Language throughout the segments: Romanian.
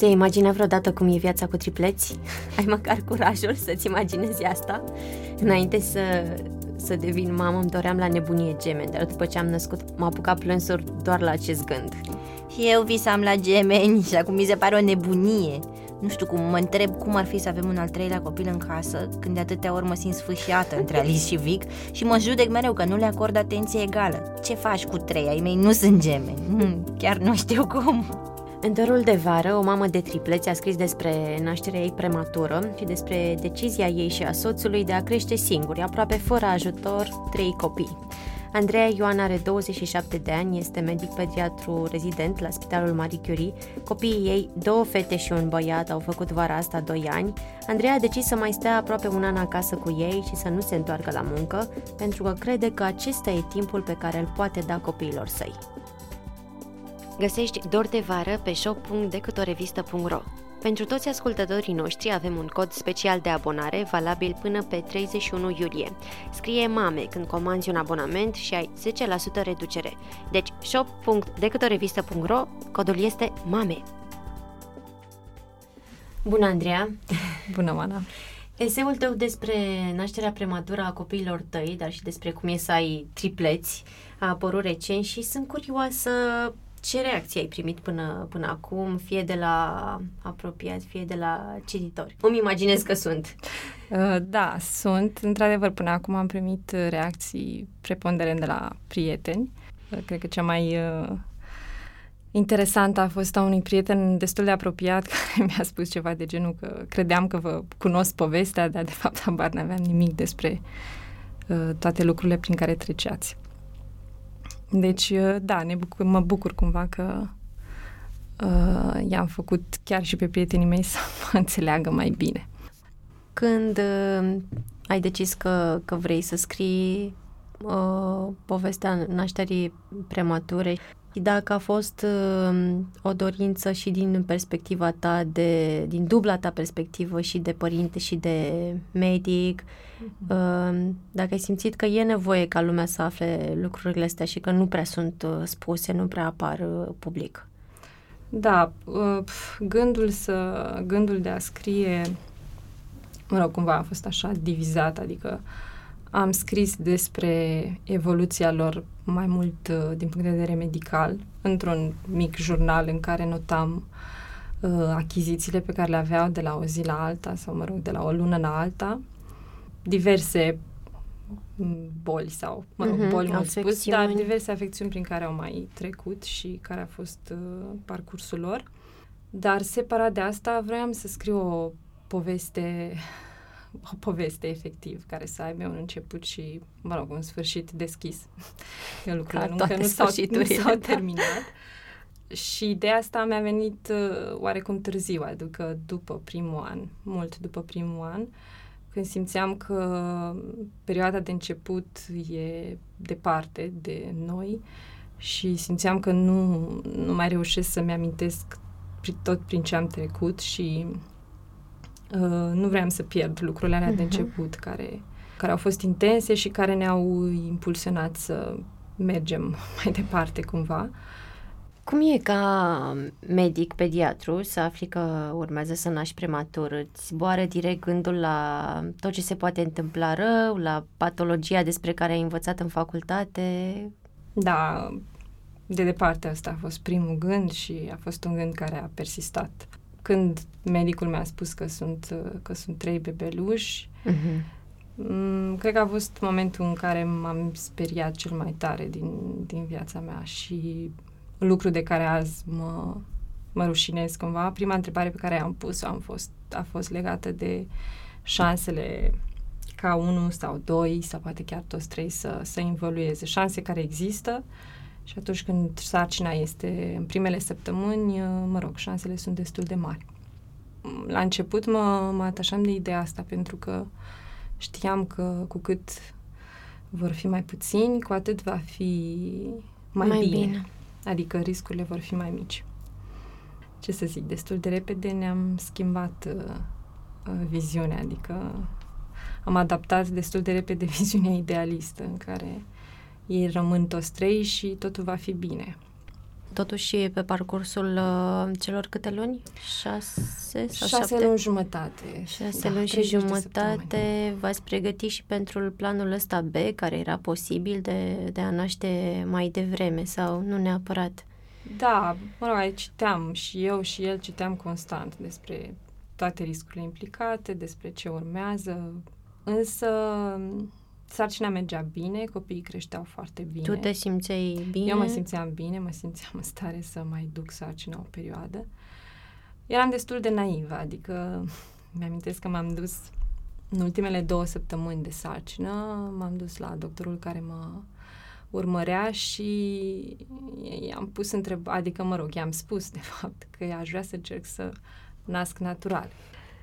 Ți-ai imaginat vreodată cum e viața cu tripleți? Ai măcar curajul să-ți imaginezi asta? Înainte să, să devin mamă, îmi doream la nebunie gemeni, dar după ce am născut, m-a apucat plânsuri doar la acest gând. Și eu visam la gemeni și acum mi se pare o nebunie. Nu știu cum, mă întreb cum ar fi să avem un al treilea copil în casă, când de atâtea ori mă simt sfâșiată între Alice și Vic și mă judec mereu că nu le acord atenție egală. Ce faci cu trei? Ai mei nu sunt gemeni. Hmm, chiar nu știu cum. În dorul de vară, o mamă de tripleți a scris despre nașterea ei prematură și despre decizia ei și a soțului de a crește singuri, aproape fără ajutor, trei copii. Andreea Ioan are 27 de ani, este medic pediatru rezident la Spitalul Marie Curie. Copiii ei, două fete și un băiat, au făcut vara asta 2 ani. Andreea a decis să mai stea aproape un an acasă cu ei și să nu se întoarcă la muncă, pentru că crede că acesta e timpul pe care îl poate da copiilor săi. Găsești Dor de Vară pe shop.decutorevistă.ro Pentru toți ascultătorii noștri avem un cod special de abonare valabil până pe 31 iulie. Scrie MAME când comanzi un abonament și ai 10% reducere. Deci shop.decutorevistă.ro Codul este MAME. Bună, Andreea! Bună, Mana! Eseul tău despre nașterea prematură a copiilor tăi, dar și despre cum e să ai tripleți, a apărut recent și sunt curioasă ce reacții ai primit până, până acum, fie de la apropiați, fie de la cititori? Îmi imaginez că sunt. Uh, da, sunt. Într-adevăr, până acum am primit reacții preponderent de la prieteni. Uh, cred că cea mai uh, interesantă a fost a unui prieten destul de apropiat care mi-a spus ceva de genul că credeam că vă cunosc povestea, dar de fapt habar n-aveam nimic despre uh, toate lucrurile prin care treceați. Deci, uh, da, ne bucur, mă bucur cumva că uh, i-am făcut chiar și pe prietenii mei să mă înțeleagă mai bine. Când uh, ai decis că, că vrei să scrii uh, povestea nașterii premature, dacă a fost uh, o dorință și din perspectiva ta, de, din dubla ta perspectivă și de părinte și de medic, uh-huh. uh, dacă ai simțit că e nevoie ca lumea să afle lucrurile astea și că nu prea sunt uh, spuse, nu prea apar uh, public. Da, uh, gândul, să, gândul de a scrie, mă rog, cumva a fost așa divizat, adică am scris despre evoluția lor mai mult uh, din punct de vedere medical, într-un mic jurnal în care notam uh, achizițiile pe care le aveau de la o zi la alta sau, mă rog, de la o lună la alta, diverse mm, boli sau, mă rog, uh-huh, boli mult spus, dar diverse afecțiuni prin care au mai trecut și care a fost uh, parcursul lor. Dar separat de asta, vroiam să scriu o poveste o poveste efectiv care să aibă un început și, mă rog, un sfârșit deschis. Că lucrurile Ca încă nu s-au, nu s-au terminat. Și de asta mi-a venit uh, oarecum târziu, adică după primul an, mult după primul an, când simțeam că perioada de început e departe de noi și simțeam că nu, nu mai reușesc să-mi amintesc tot prin ce am trecut și Uh, nu vreau să pierd lucrurile alea uh-huh. de mhm. început care, care au fost intense și care ne-au impulsionat să mergem mai departe cumva. Cum e ca medic, pediatru, să afli că urmează să naști prematur? Îți zboară direct gândul la tot ce se poate întâmpla rău, la patologia despre care ai învățat în facultate? Da, de departe asta a fost primul gând și a fost un gând care a persistat când medicul mi-a spus că sunt, că sunt trei bebeluși, uh-huh. cred că a fost momentul în care m-am speriat cel mai tare din, din viața mea și lucru de care azi mă, mă rușinez cumva. Prima întrebare pe care am pus-o am fost, a fost legată de șansele ca unul sau doi sau poate chiar toți trei să, să involueze. Șanse care există și atunci când sarcina este în primele săptămâni, uh, mă rog, șansele sunt destul de mari. la început mă, mă atașam de ideea asta pentru că știam că cu cât vor fi mai puțini, cu atât va fi mai, Mai bine. bine. Adică riscurile vor fi mai mici. Ce să zic, destul de repede ne-am schimbat uh, uh, viziunea, adică am adaptat destul de repede viziunea idealistă în care ei rămân toți trei și totul va fi bine. Totuși, pe parcursul uh, celor câte luni? Șase sau Șase șapte? luni jumătate. Șase Da, luni și 30 de săptămâni. jumătate v-ați pregătit și pentru planul ăsta B, care era posibil de, de a naște mai devreme sau nu neapărat? Da, mă rog, aici citeam și eu și el citeam constant despre toate riscurile implicate, despre ce urmează, însă sarcina mergea bine, copiii creșteau foarte bine. Tu te simțeai bine? Eu mă simțeam bine, mă simțeam în stare să mai duc sarcina o perioadă. Eram destul de naivă, adică mi-amintesc că m-am dus în ultimele două săptămâni de sarcină, m-am dus la doctorul care mă urmărea și i-am pus întreb, adică mă rog, i-am spus de fapt că aș vrea să încerc să nasc natural.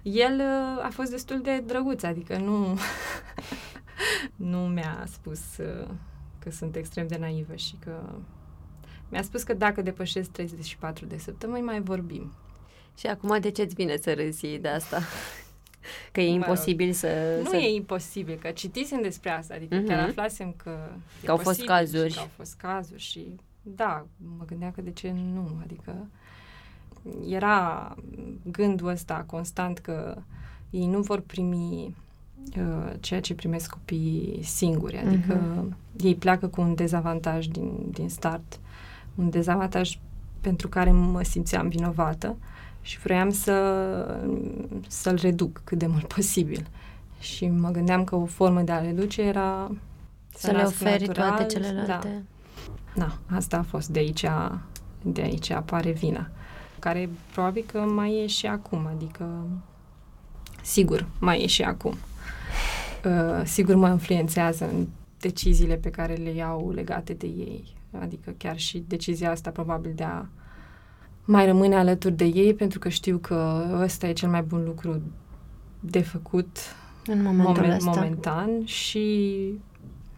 El uh, a fost destul de drăguț, adică nu, nu mi-a spus uh, că sunt extrem de naivă și că mi-a spus că dacă depășesc 34 de săptămâni mai vorbim. Și acum de ce-ți vine să râzi de asta? Că e Mă imposibil să... Nu să... e imposibil, că citisem despre asta, adică Mhm. chiar aflasem că, e Că au fost posibil cazuri. Și că au fost cazuri și da, mă gândeam că de ce nu, adică era gândul ăsta constant că ei nu vor primi uh, ceea ce primesc copiii singuri, adică Mhm. ei pleacă cu un dezavantaj din, din start, un dezavantaj pentru care mă simțeam vinovată și vroiam să, să-l reduc cât de mult posibil. Și mă gândeam că o formă de a reduce era Să le nasc oferi natural, toate celelalte. Da, da, asta a fost. De aici, de aici apare vina, care probabil că mai e și acum, adică sigur, mai e și acum. Uh, sigur mă influențează în deciziile pe care le iau legate de ei. Adică chiar și decizia asta probabil de a mai rămâne alături de ei, pentru că știu că ăsta e cel mai bun lucru de făcut În momentul moment, ăsta. momentan și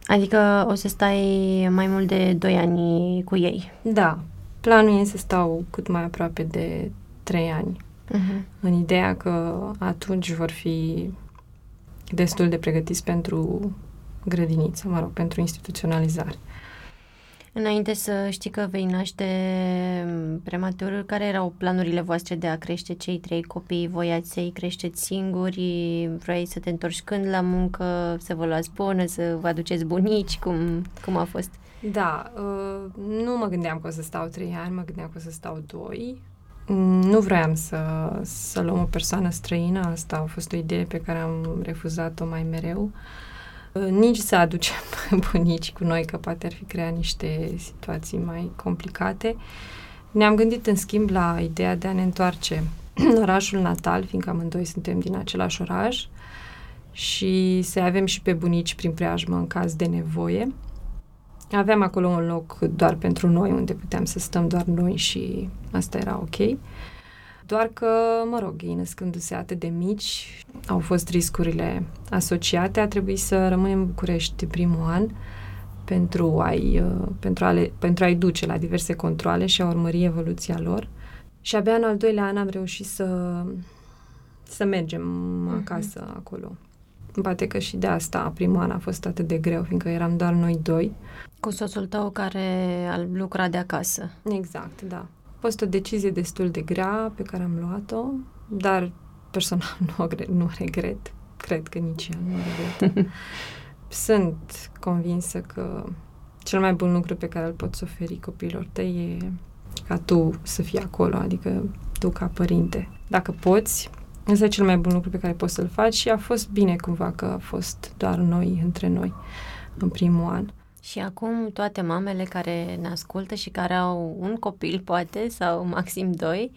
Adică o să stai mai mult de 2 ani cu ei. da, planul e să stau cât mai aproape de trei ani, Uh-huh. în ideea că atunci vor fi destul de pregătiți pentru grădiniță, mă rog, pentru instituționalizare. Înainte să știi că vei naște prematur, care erau planurile voastre de a crește cei trei copii? Voiați să-i creșteți singuri? Vrei să te întorci când la muncă? Să vă luați bună? Să vă aduceți bunici? Cum, cum a fost? Da, uh, nu mă gândeam că o să stau trei ani, mă gândeam că o să stau doi. Mm, Nu vroiam să, să luăm o persoană străină, asta a fost o idee pe care am refuzat-o mai mereu. Uh, Nici să aducem bunici cu noi, că poate ar fi creat niște situații mai complicate. Ne-am gândit, în schimb, la ideea de a ne întoarce în orașul natal, fiindcă amândoi suntem din același oraș, și să avem și pe bunici prin preajmă în caz de nevoie. Aveam acolo un loc doar pentru noi, unde puteam să stăm doar noi și asta era ok. Doar că, mă rog, ei născându-se atât de mici, au fost riscurile asociate. A trebuit să rămânem în București primul an pentru a-i, uh, pentru, a le, pentru a-i duce la diverse controle și a urmări evoluția lor. Și abia în al doilea an am reușit să, să mergem acasă acolo. Poate că și de asta primul an a fost atât de greu, fiindcă eram doar noi doi. Cu soțul tău care a lucrat de acasă. Exact, da. A fost o decizie destul de grea pe care am luat-o, dar personal nu, o gre- nu regret. Cred că nici eu nu regret. Sunt convinsă că cel mai bun lucru pe care îl poți oferi copiilor tăi e ca tu să fii acolo, adică tu ca părinte. Dacă poți, ăsta e cel mai bun lucru pe care poți să-l faci și a fost bine cumva că a fost doar noi, între noi, în primul an. Și acum toate mamele care ne ascultă și care au un copil, poate, sau maxim doi,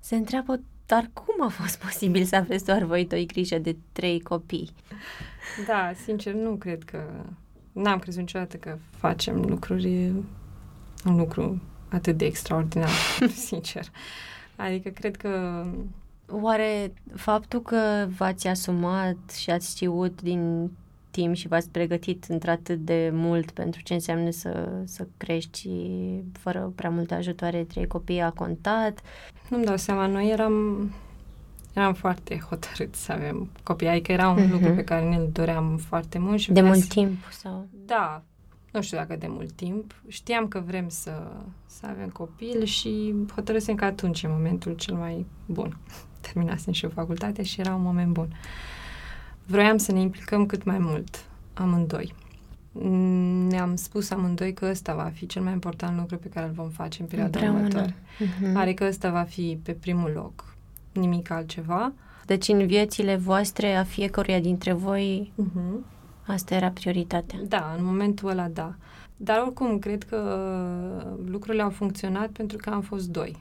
se întreabă, dar cum a fost posibil să aveți doar voi doi grijă de trei copii? Da, sincer, nu cred că... N-am crezut niciodată că facem lucruri... Un lucru atât de extraordinar, sincer. Adică cred că Oare faptul că v-ați asumat și ați știut din timp și v-ați pregătit într-atât de mult pentru ce înseamnă să, să crești fără prea multe ajutoare trei copii a contat? Nu-mi dau seama, noi eram eram foarte hotărât să avem copii, adică era un uh-huh. lucru pe care ne-l doream foarte mult. Și de mult timp? sau? Da, nu știu dacă de mult timp. Știam că vrem să, să avem copil și hotărâsem că atunci e momentul cel mai bun. Terminasem și o facultate și era un moment bun. Vroiam să ne implicăm cât mai mult, amândoi. Ne-am spus amândoi că ăsta va fi cel mai important lucru pe care îl vom face în perioada Împreună. următoare. Uh-huh. Adică ăsta va fi pe primul loc, nimic altceva. Deci în viețile voastre, a fiecăruia dintre voi, uh-huh Asta era prioritatea. Da, în momentul ăla da. Dar oricum, cred că lucrurile au funcționat pentru că am fost doi.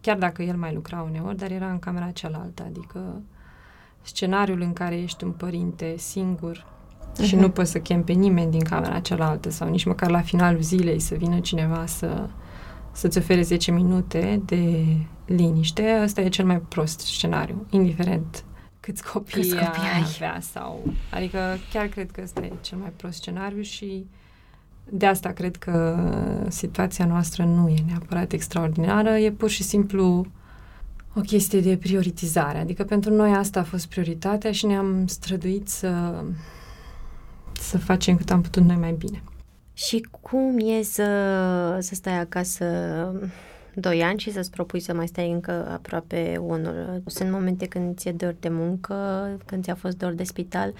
Chiar dacă el mai lucra uneori, dar era în camera cealaltă, adică scenariul în care ești un părinte singur uh-huh. și mhm. nu poți să chem pe nimeni din camera cealaltă sau nici măcar la finalul zilei să vină cineva să, să-ți ofere 10 minute de liniște, ăsta e cel mai prost scenariu, indiferent câți copii, câți copii ai avea sau... Adică chiar cred că ăsta e cel mai prost scenariu și de asta cred că situația noastră nu e neapărat extraordinară, e pur și simplu o chestie de prioritizare. Adică pentru noi asta a fost prioritatea și ne-am străduit să, să facem cât am putut noi mai bine. Și cum e să, să stai acasă 2 ani și să-ți propui să mai stai încă aproape unul. Sunt momente când ți-e dor de muncă, când ți-a fost dor de spital.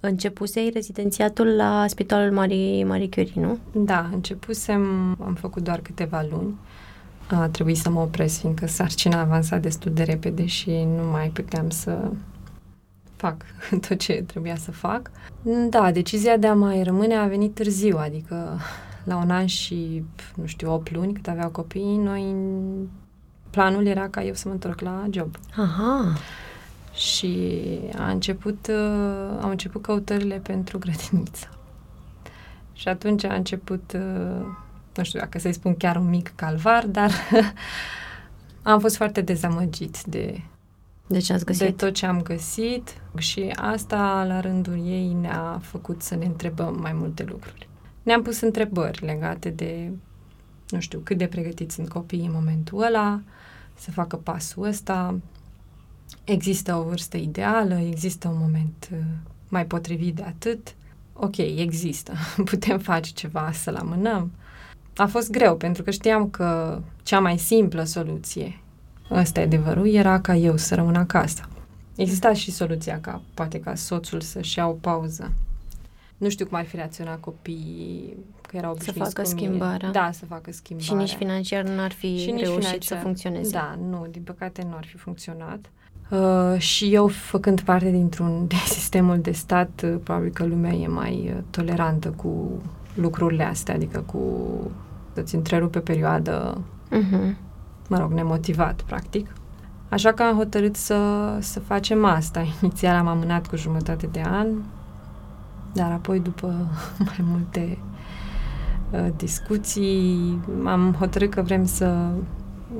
Începusei rezidențiatul la Spitalul Marie, Marie Curie, nu? Da, începusem, am făcut doar câteva luni. A trebuit să mă opresc, fiindcă sarcina avansa destul de repede și nu mai puteam să fac tot ce trebuia să fac. Da, decizia de a mai rămâne a venit târziu, adică la un an și, nu știu, 8 luni cât aveau copii, noi planul era ca eu să mă întorc la job. Aha. Și a început, uh, au început căutările pentru grădiniță. Și atunci a început, uh, nu știu dacă să-i spun chiar un mic calvar, dar am fost foarte dezamăgit de, de ce ați găsit? De tot ce am găsit și asta, la rândul ei, ne-a făcut să ne întrebăm mai multe lucruri ne-am pus întrebări legate de, nu știu, cât de pregătiți sunt copiii în momentul ăla, să facă pasul ăsta, există o vârstă ideală, există un moment uh, mai potrivit de atât. Ok, există, putem face ceva să-l amânăm. A fost greu, pentru că știam că cea mai simplă soluție, ăsta e adevărul, era ca eu să rămân acasă. Exista și soluția ca poate ca soțul să-și ia o pauză nu știu cum ar fi reacționat copiii, că erau Să facă schimbarea. Da, să facă schimbarea. Și nici financiar nu ar fi și reușit financiar. să funcționeze. Da, nu, din păcate nu ar fi funcționat. Uh, și eu, făcând parte dintr-un de sistemul de stat, uh, probabil că lumea e mai uh, tolerantă cu lucrurile astea, adică cu să-ți întrerupe perioadă, uh-huh. mă rog, nemotivat, practic. Așa că am hotărât să, să facem asta. Inițial am amânat cu jumătate de an, dar apoi, după mai multe uh, discuții, am hotărât că vrem să,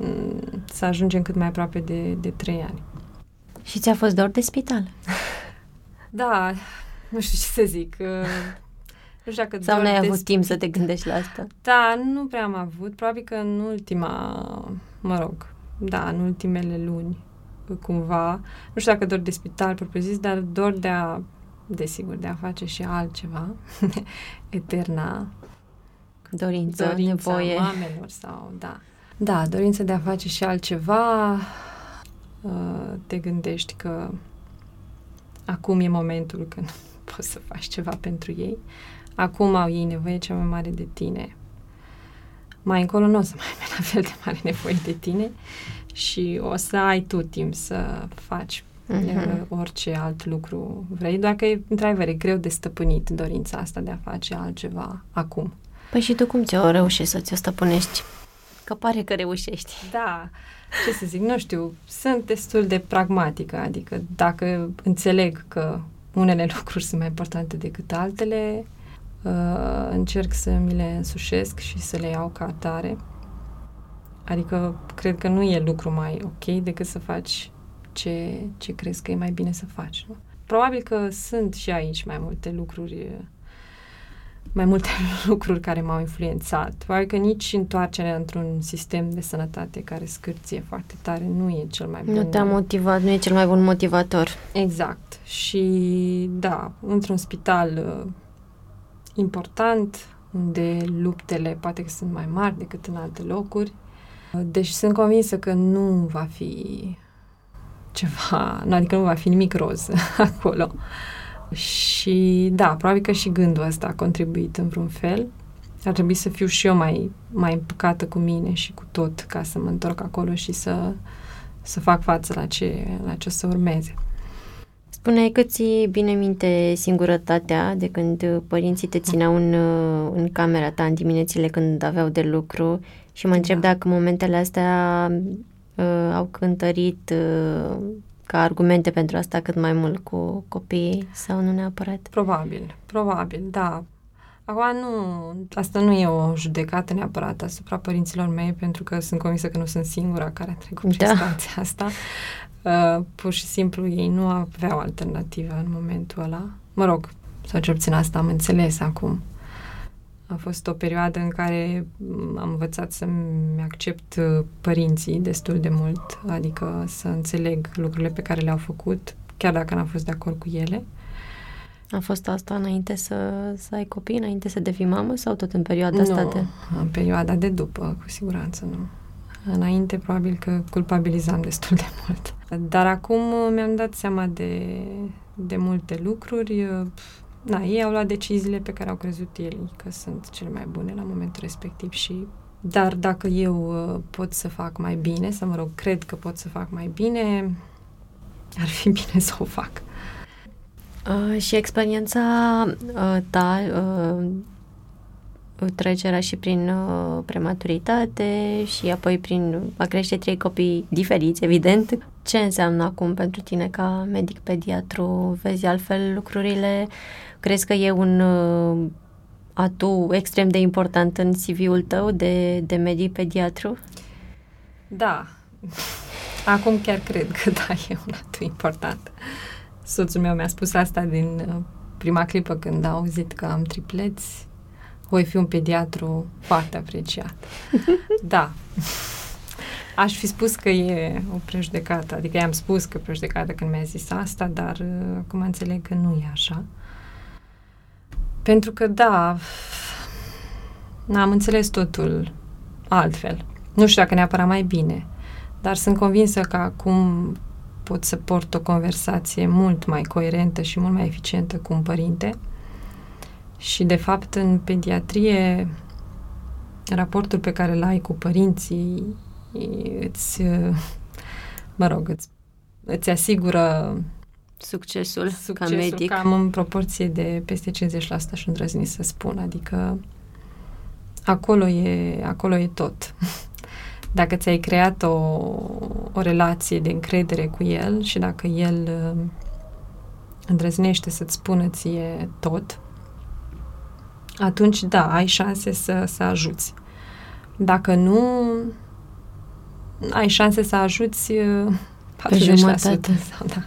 mm, să ajungem cât mai aproape de, de trei ani. Și ți-a fost dor de spital? da, nu știu ce să zic. Uh, nu știu dacă Sau nu ai avut timp să te gândești la asta? Da, nu prea am avut. Probabil că în ultima, mă rog, da, în ultimele luni, cumva, nu știu dacă dor de spital propriu-zis, dar dor de a desigur, de a face și altceva, eterna dorință, dorința nevoie. mamelor sau, da. Da, dorința de a face și altceva, uh, te gândești că acum e momentul când poți să faci ceva pentru ei. Acum au ei nevoie cea mai mare de tine. Mai încolo nu o să mai ai la fel de mare nevoie de tine și o să ai tu timp să faci uh-huh. orice alt lucru vrei, doar că e, într-adevăr, e greu de stăpânit dorința asta de a face altceva acum. Păi și tu cum ți-o reușești să ți-o stăpânești? Că pare că reușești. Da, ce să zic, nu știu, sunt destul de pragmatică, adică dacă înțeleg că unele lucruri sunt mai importante decât altele, uh, încerc să mi le însușesc și să le iau ca atare. Adică cred că nu e lucru mai ok decât să faci ce, ce crezi că e mai bine să faci. Nu? Probabil că sunt și aici mai multe lucruri mai multe lucruri care m-au influențat. Probabil că nici întoarcerea într-un sistem de sănătate care scârție foarte tare nu e cel mai bun. Nu te-a motivat, nu e cel mai bun motivator. Exact. Și da, într-un spital uh, important, unde luptele poate că sunt mai mari decât în alte locuri. Deci sunt convinsă că nu va fi ceva, adică nu va fi nimic roz acolo. Și da, probabil că și gândul ăsta a contribuit în vreun fel. Ar trebui să fiu și eu mai, mai împăcată cu mine și cu tot ca să mă întorc acolo și să, să fac față la ce, la ce să urmeze. Spuneai că ți bine minte singurătatea de când părinții te țineau în, în camera ta în diminețile când aveau de lucru și mă întreb da. dacă momentele astea uh, au cântărit uh, ca argumente pentru asta cât mai mult cu copiii sau nu neapărat? Probabil, probabil, da. Acum nu, asta nu e o judecată neapărat asupra părinților mei, pentru că sunt convinsă că nu sunt singura care a trecut prin da. situația asta. Uh, pur și simplu ei nu aveau alternativă în momentul ăla. Mă rog, sau ce puțin asta am înțeles acum. A fost o perioadă în care am învățat să-mi accept uh, părinții destul de mult, adică să înțeleg lucrurile pe care le-au făcut, chiar dacă n-am fost de acord cu ele. A fost asta înainte să, să ai copii, înainte să devii mamă sau tot în perioada nu, asta de... în perioada de după, cu siguranță nu. Înainte probabil că culpabilizam destul de mult. Dar acum mi-am dat seama de, de multe lucruri. Na, ei au luat deciziile pe care au crezut ei că sunt cele mai bune la momentul respectiv și dar dacă eu uh, pot să fac mai bine, să mă rog, cred că pot să fac mai bine, ar fi bine să o fac. Uh, și experiența uh, ta uh, trecerea și prin uh, prematuritate și apoi prin a crește trei copii diferiți, evident. Ce înseamnă acum pentru tine ca medic pediatru? Vezi altfel lucrurile? Crezi că e un uh, atu extrem de important în CV-ul tău de, de medic pediatru? Da. Acum chiar cred că da, e un atu important. Soțul meu mi-a spus asta din uh, prima clipă când a auzit că am tripleți voi fi un pediatru foarte apreciat. da. Aș fi spus că e o prejudecată, adică i-am spus că prejudecată când mi-a zis asta, dar uh, acum înțeleg că nu e așa. Pentru că, da, am înțeles totul altfel. Nu știu dacă neapărat mai bine, dar sunt convinsă că acum pot să port o conversație mult mai coerentă și mult mai eficientă cu un părinte și, de fapt, în pediatrie, raportul pe care îl ai cu părinții îți, mă rog, îți, îți asigură succesul, succesul ca medic. Cam în proporție de peste 50% și îndrăzni să spun. Adică acolo e, acolo e tot. Dacă ți-ai creat o, o relație de încredere cu el și dacă el uh, îndrăznește să-ți spună ție tot, atunci da, ai șanse să, să ajuți. Dacă nu, ai șanse să ajuți 40% uh, sau da.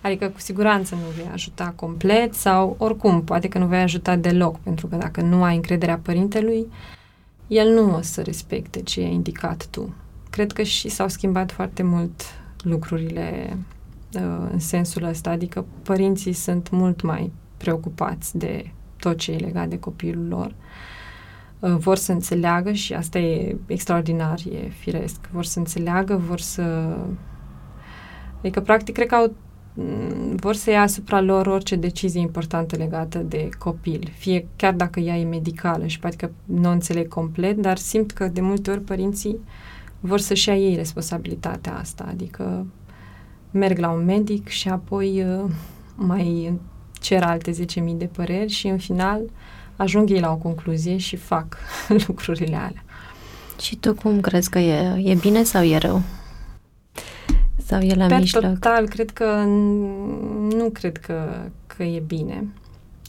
Adică cu siguranță nu vei ajuta complet sau oricum, poate că nu vei ajuta deloc, pentru că dacă nu ai încrederea părintelui, el nu o să respecte ce ai indicat tu. Cred că și s-au schimbat foarte mult lucrurile uh, în sensul ăsta, adică părinții sunt mult mai preocupați de tot ce e legat de copilul lor. Uh, vor să înțeleagă și asta e extraordinar, e firesc. Vor să înțeleagă, vor să... Adică, practic, cred că au mm, vor să ia asupra lor orice decizie importantă legată de copil, fie chiar dacă ea e medicală și poate că nu o înțeleg complet, dar simt că de multe ori părinții vor să-și ia ei responsabilitatea asta, adică merg la un medic și apoi uh, mai cer alte 10.000 de păreri și în final ajung ei la o concluzie și fac lucrurile alea. Și tu cum crezi că e? E bine sau e rău? Sau e la Pe mijloc? total, cred că nu cred că, că e bine.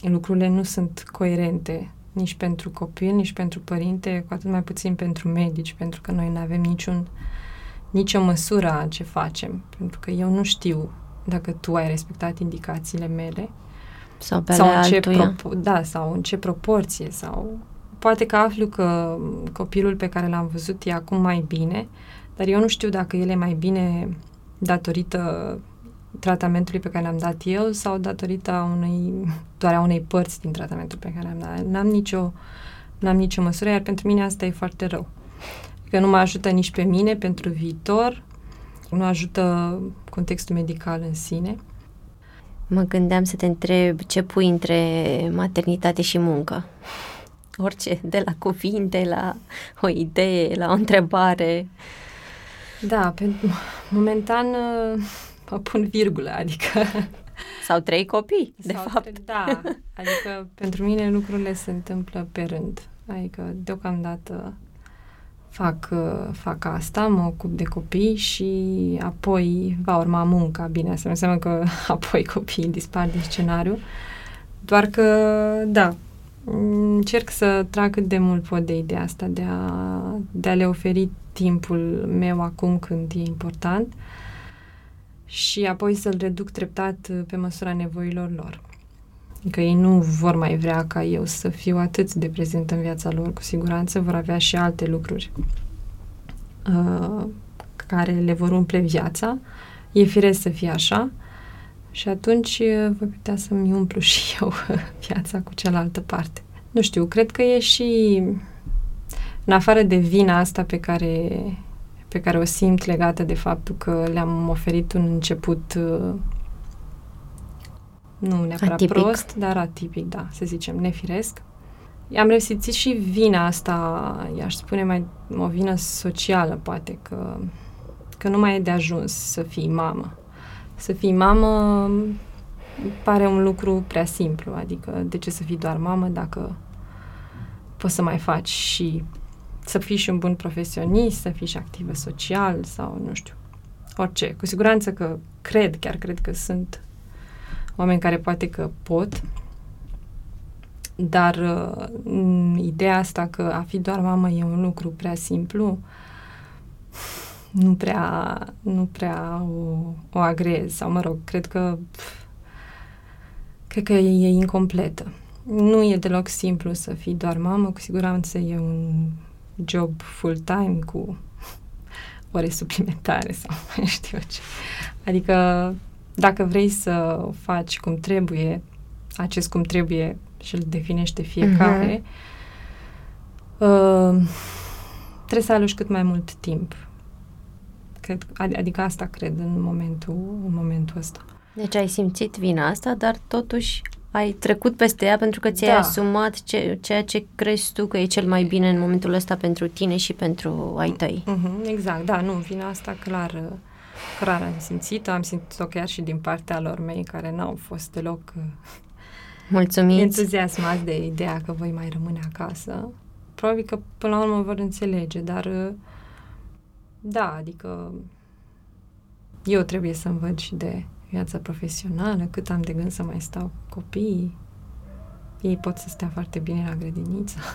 Lucrurile nu sunt coerente nici pentru copil, nici pentru părinte, cu atât mai puțin pentru medici, pentru că noi nu avem niciun nicio măsură a ce facem, pentru că eu nu știu dacă tu ai respectat indicațiile mele Sau pe sau ale în ce altuia. propo- da, sau în ce proporție sau poate că aflu că copilul pe care l-am văzut e acum mai bine, dar eu nu știu dacă el e mai bine datorită tratamentului pe care l-am dat eu sau datorită a unei, doar a unei părți din tratamentul pe care l-am dat. N-am nicio, n-am nicio măsură, iar pentru mine asta e foarte rău. Că nu mă ajută nici pe mine pentru viitor, nu ajută contextul medical în sine. Mă gândeam să te întreb ce pui între maternitate și muncă. Orice, de la cuvinte, la o idee, la o întrebare. Da, pentru momentan uh, mă pun virgulă, adică... Sau trei copii, de sau fapt. tre- Da, adică pentru mine lucrurile se întâmplă pe rând. Adică deocamdată fac, uh, fac asta, mă ocup de copii și apoi va urma munca. Bine, asta nu înseamnă că apoi copiii dispar din scenariu. Doar că, da, încerc să trag cât de mult pot de ideea asta, de a, de a le oferi timpul meu acum când e important și apoi să-l reduc treptat uh, pe măsura nevoilor lor. Că ei nu vor mai vrea ca eu să fiu atât de prezent în viața lor, cu siguranță vor avea și alte lucruri uh, care le vor umple viața. E firesc să fie așa și atunci uh, voi putea să-mi umplu și eu viața cu cealaltă parte. Nu știu, cred că e și în afară de vina asta pe care, pe care o simt legată de faptul că le-am oferit un început uh, nu neapărat Atipic. prost, dar atipic, da, să zicem, nefiresc. Am resimțit și vina asta, i-aș spune mai o vină socială, poate, că, că nu mai e de ajuns să fii mamă. Să fii mamă pare un lucru prea simplu, adică de ce să fii doar mamă dacă poți să mai faci și să fii și un bun profesionist, să fii și activă social sau nu știu, orice. Cu siguranță că cred, chiar cred că sunt oameni care poate că pot, dar uh, ideea asta că a fi doar mamă e un lucru prea simplu, nu prea, nu prea o, o agrez sau, mă rog, cred că pf, cred că e, e incompletă. Nu e deloc simplu să fii doar mamă, cu siguranță e un job full-time cu ore suplimentare sau mai știu eu ce. Adică dacă vrei să o faci cum trebuie, acest cum trebuie și îl definește fiecare, uh, trebuie să aloci cât mai mult timp. Cred, ad- adică asta cred în momentul, în momentul ăsta. Deci ai simțit vina asta, dar totuși ai trecut peste ea pentru că ți-ai Da. asumat ce, ceea ce crezi tu că e cel mai bine în momentul ăsta pentru tine și pentru ai tăi. Mhm, exact, da, nu, vina asta clar, uh, clar am simțit-o, am simțit-o chiar și din partea lor mei care n-au fost deloc uh, Mulțumiți! entuziasmați de ideea că voi mai rămâne acasă. Probabil că până la urmă vor înțelege, dar uh, da, adică eu trebuie să-mi văd și de viața profesională, cât am de gând să mai stau cu copiii. Ei pot să stea foarte bine la grădiniță.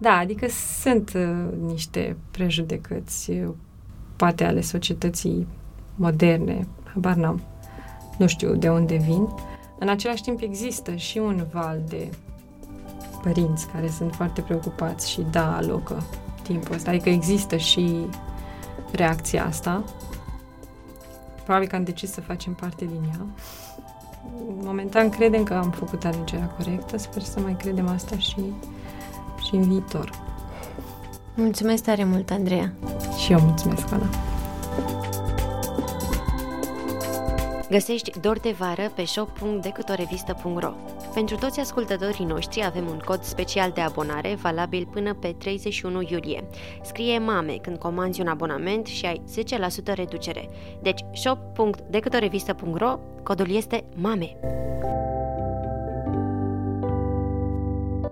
Da, adică sunt uh, niște prejudecăți, uh, poate ale societății moderne, habar n-am, nu știu de unde vin. În același timp există și un val de părinți care sunt foarte preocupați și da, alocă timpul ăsta. Adică există și reacția asta. Probabil că am decis să facem parte din ea. Momentan credem că am făcut alegerea corectă. Sper să mai credem asta și, și în viitor. Mulțumesc tare mult, Andreea! Și eu mulțumesc, Ana. Găsești Dor de Vară pe shop.decutorevistă.ro Pentru toți ascultătorii noștri avem un cod special de abonare valabil până pe 31 iulie. Scrie MAME când comanzi un abonament și ai 10% reducere. Deci shop.decutorevistă.ro Codul este MAME.